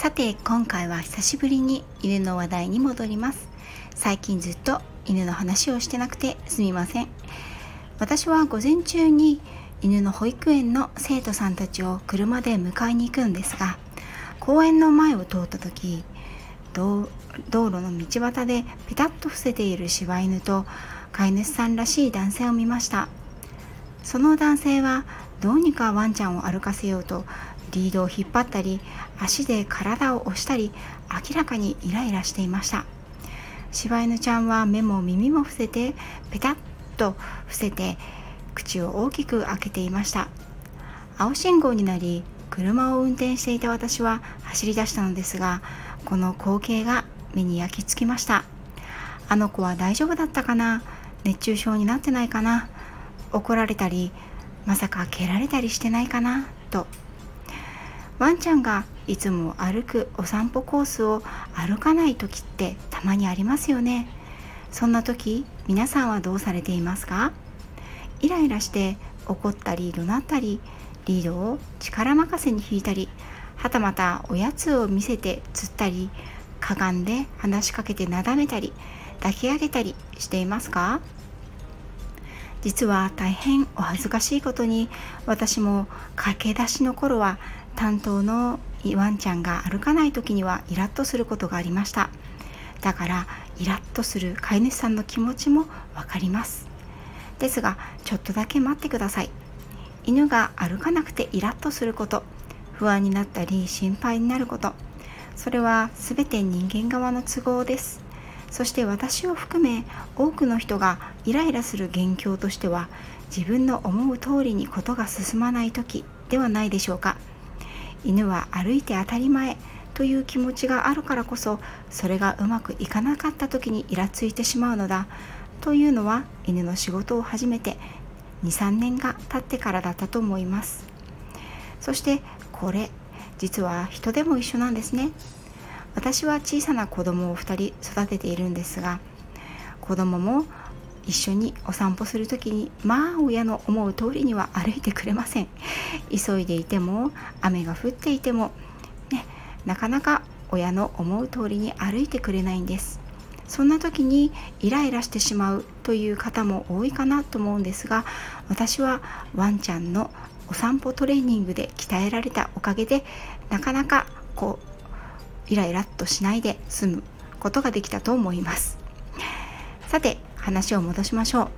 さて今回は久しぶりに犬の話題に戻ります。最近ずっと犬の話をしてなくてすみません。私は午前中に犬の保育園の生徒さんたちを車で迎えに行くんですが公園の前を通った時道路の道端でペタッと伏せている柴犬と飼い主さんらしい男性を見ました。その男性はどうにかワンちゃんを歩かせようとリードを引っ張ったり足で体を押したり明らかにイライラしていました。柴犬ちゃんは目も耳も伏せてペタッと伏せて口を大きく開けていました。青信号になり車を運転していた私は走り出したのですがこの光景が目に焼き付きました。あの子は大丈夫だったかな？熱中症になってないかな？怒られたりまさか蹴られたりしてないかな？とワンちゃんがいつも歩くお散歩コースを歩かない時ってたまにありますよね。そんな時皆さんはどうされていますか？イライラして怒ったり怒鳴ったりリードを力任せに引いたりはたまたおやつを見せて釣ったりかがんで話しかけてなだめたり抱き上げたりしていますか？実は大変お恥ずかしいことに私も駆け出しの頃は担当のワンちゃんが歩かない時にはイラッとすることがありました。だからイラッとする飼い主さんの気持ちも分かります。ですがちょっとだけ待ってください。犬が歩かなくてイラッとすること。不安になったり心配になること。それは全て人間側の都合です。そして私を含め多くの人がイライラする元凶としては自分の思う通りにことが進まない時ではないでしょうか。犬は歩いて当たり前という気持ちがあるからこそそれがうまくいかなかった時にイラついてしまうのだというのは犬の仕事を始めて23年が経ってからだったと思いますそしてこれ実は人でも一緒なんですね私は小さな子供を2人育てているんですが子供も一緒にお散歩する時にまあ親の思う通りには歩いてくれません。急いでいても雨が降っていてもねなかなか親の思う通りに歩いてくれないんです。そんな時にイライラしてしまうという方も多いかなと思うんですが私はワンちゃんのお散歩トレーニングで鍛えられたおかげでなかなかこうイライラっとしないで済むことができたと思います。さて話を戻しましょう。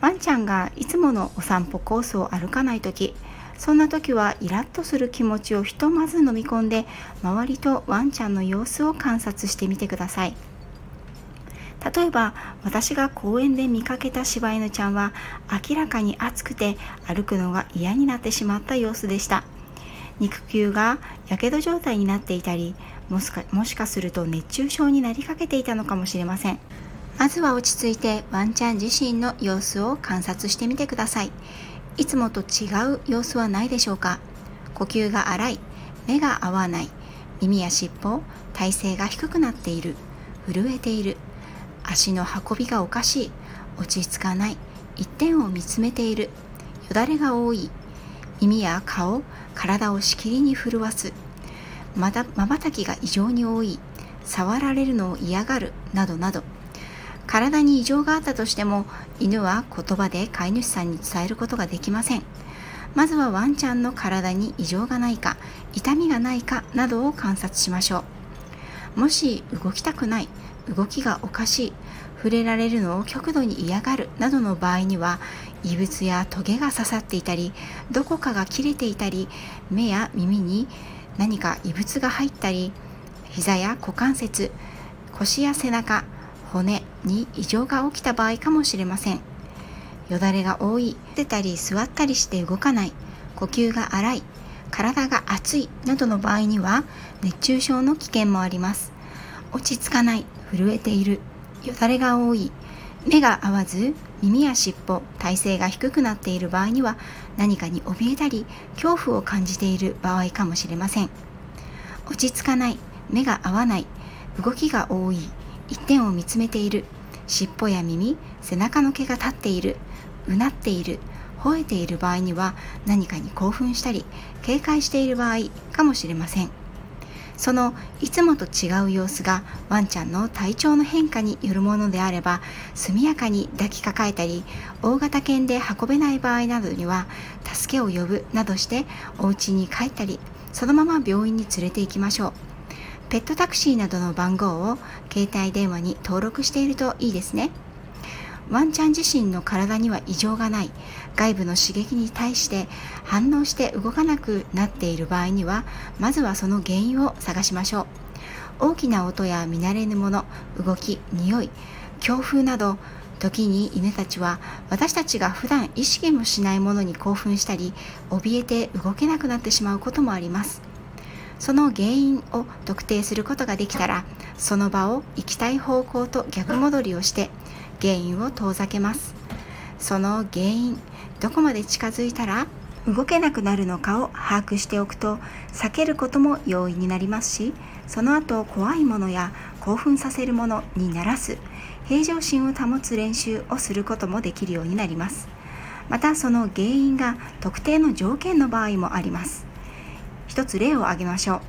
ワンちゃんがいつものお散歩コースを歩かない時そんな時はイラッとする気持ちをひとまず飲み込んで周りとワンちゃんの様子を観察してみてください。例えば私が公園で見かけた柴犬ちゃんは明らかに暑くて歩くのが嫌になってしまった様子でした。肉球がやけど状態になっていたりもしかもしかすると熱中症になりかけていたのかもしれません。まずは落ち着いてワンちゃん自身の様子を観察してみてください。いつもと違う様子はないでしょうか？呼吸が荒い目が合わない耳や尻尾体勢が低くなっている震えている足の運びがおかしい落ち着かない一点を見つめているよだれが多い耳や顔体をしきりに震わすまばたきが異常に多い触られるのを嫌がるなどなど。体に異常があったとしても犬は言葉で飼い主さんに伝えることができません。まずはワンちゃんの体に異常がないか痛みがないかなどを観察しましょう。もし動きたくない動きがおかしい触れられるのを極度に嫌がるなどの場合には異物やトゲが刺さっていたりどこかが切れていたり目や耳に何か異物が入ったり膝や股関節腰や背中骨に異常が起きた場合かもしれません。よだれが多い出たり座ったりして動かない呼吸が荒い体が熱いなどの場合には熱中症の危険もあります。落ち着かない震えているよだれが多い目が合わず耳や尻尾体勢が低くなっている場合には何かに怯えたり恐怖を感じている場合かもしれません。落ち着かない目が合わない動きが多い一点を見つめている。尻尾や耳背中の毛が立っている。うなっている。吠えている場合には何かに興奮したり警戒している場合かもしれません。そのいつもと違う様子がワンちゃんの体調の変化によるものであれば速やかに抱きかかえたり大型犬で運べない場合などには助けを呼ぶなどしてお家に帰ったりそのまま病院に連れて行きましょう。ペットタクシーなどの番号を携帯電話に登録しているといいですね。ワンちゃん自身の体には異常がない。外部の刺激に対して反応して動かなくなっている場合にはまずはその原因を探しましょう。大きな音や見慣れぬもの動き匂い強風など時に犬たちは私たちが普段意識もしないものに興奮したり怯えて動けなくなってしまうこともあります。その原因を特定することができたらその場を行きたい方向と逆戻りをして原因を遠ざけます。その原因どこまで近づいたら動けなくなるのかを把握しておくと避けることも容易になりますしその後怖いものや興奮させるものにならす平常心を保つ練習をすることもできるようになります。またその原因が特定の条件の場合もあります。一つ例を挙げましょう。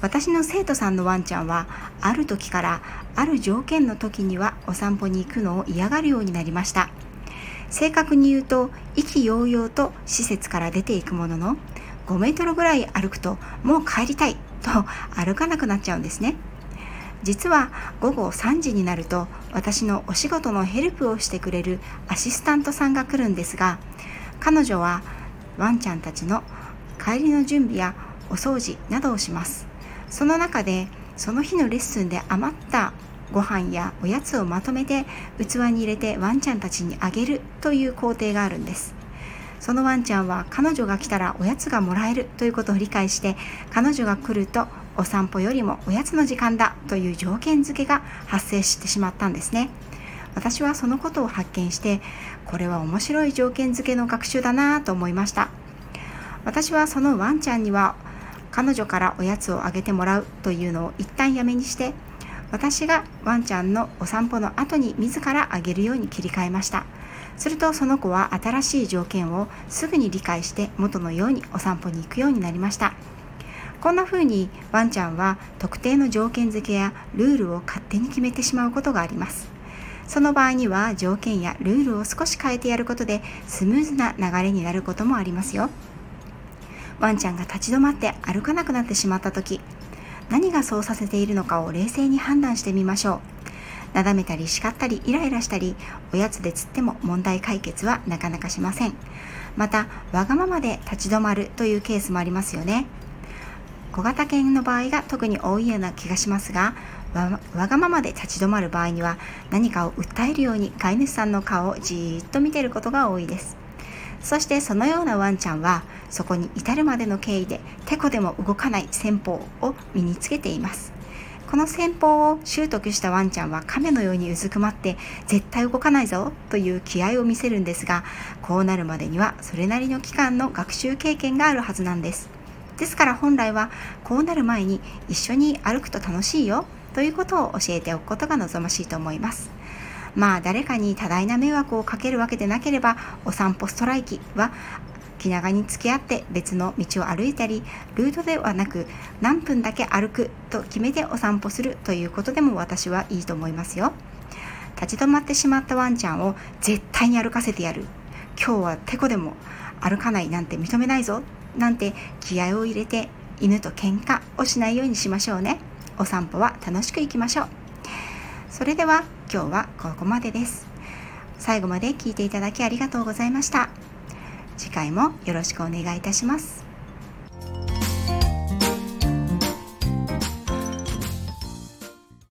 私の生徒さんのワンちゃんはある時からある条件の時にはお散歩に行くのを嫌がるようになりました。正確に言うと意気揚々と施設から出ていくものの5メートルぐらい歩くともう帰りたいと歩かなくなっちゃうんですね。実は午後3時になると私のお仕事のヘルプをしてくれるアシスタントさんが来るんですが彼女はワンちゃんたちの帰りの準備やお掃除などをします。その中でその日のレッスンで余ったご飯やおやつをまとめて器に入れてワンちゃんたちにあげるという工程があるんです。そのワンちゃんは彼女が来たらおやつがもらえるということを理解して彼女が来るとお散歩よりもおやつの時間だという条件付けが発生してしまったんですね。私はそのことを発見してこれは面白い条件付けの学習だなと思いました。私はそのワンちゃんには彼女からおやつをあげてもらうというのを一旦やめにして私がワンちゃんのお散歩の後に自らあげるように切り替えました。するとその子は新しい条件をすぐに理解して元のようにお散歩に行くようになりました。こんな風にワンちゃんは特定の条件付けやルールを勝手に決めてしまうことがあります。その場合には条件やルールを少し変えてやることでスムーズな流れになることもありますよ。ワンちゃんが立ち止まって歩かなくなってしまった時何がそうさせているのかを冷静に判断してみましょう。なだめたり叱ったりイライラしたりおやつで釣っても問題解決はなかなかしません。またわがままで立ち止まるというケースもありますよね。小型犬の場合が特に多いような気がしますがわがままで立ち止まる場合には何かを訴えるように飼い主さんの顔をじーっと見ていることが多いです。そしてそのようなワンちゃんはそこに至るまでの経緯でてこでも動かない戦法を身につけています。この戦法を習得したワンちゃんは亀のようにうずくまって絶対動かないぞという気合を見せるんですがこうなるまでにはそれなりの期間の学習経験があるはずなんです。ですから本来はこうなる前に一緒に歩くと楽しいよということを教えておくことが望ましいと思います。まあ誰かに多大な迷惑をかけるわけでなければお散歩ストライキは気長に付き合って別の道を歩いたりルートではなく何分だけ歩くと決めてお散歩するということでも私はいいと思いますよ。立ち止まってしまったワンちゃんを絶対に歩かせてやる。今日はてこでも歩かないなんて認めないぞ。なんて気合を入れて犬と喧嘩をしないようにしましょうね。お散歩は楽しく行きましょう。それでは今日はここまでです。最後まで聞いていただきありがとうございました。次回もよろしくお願いいたします。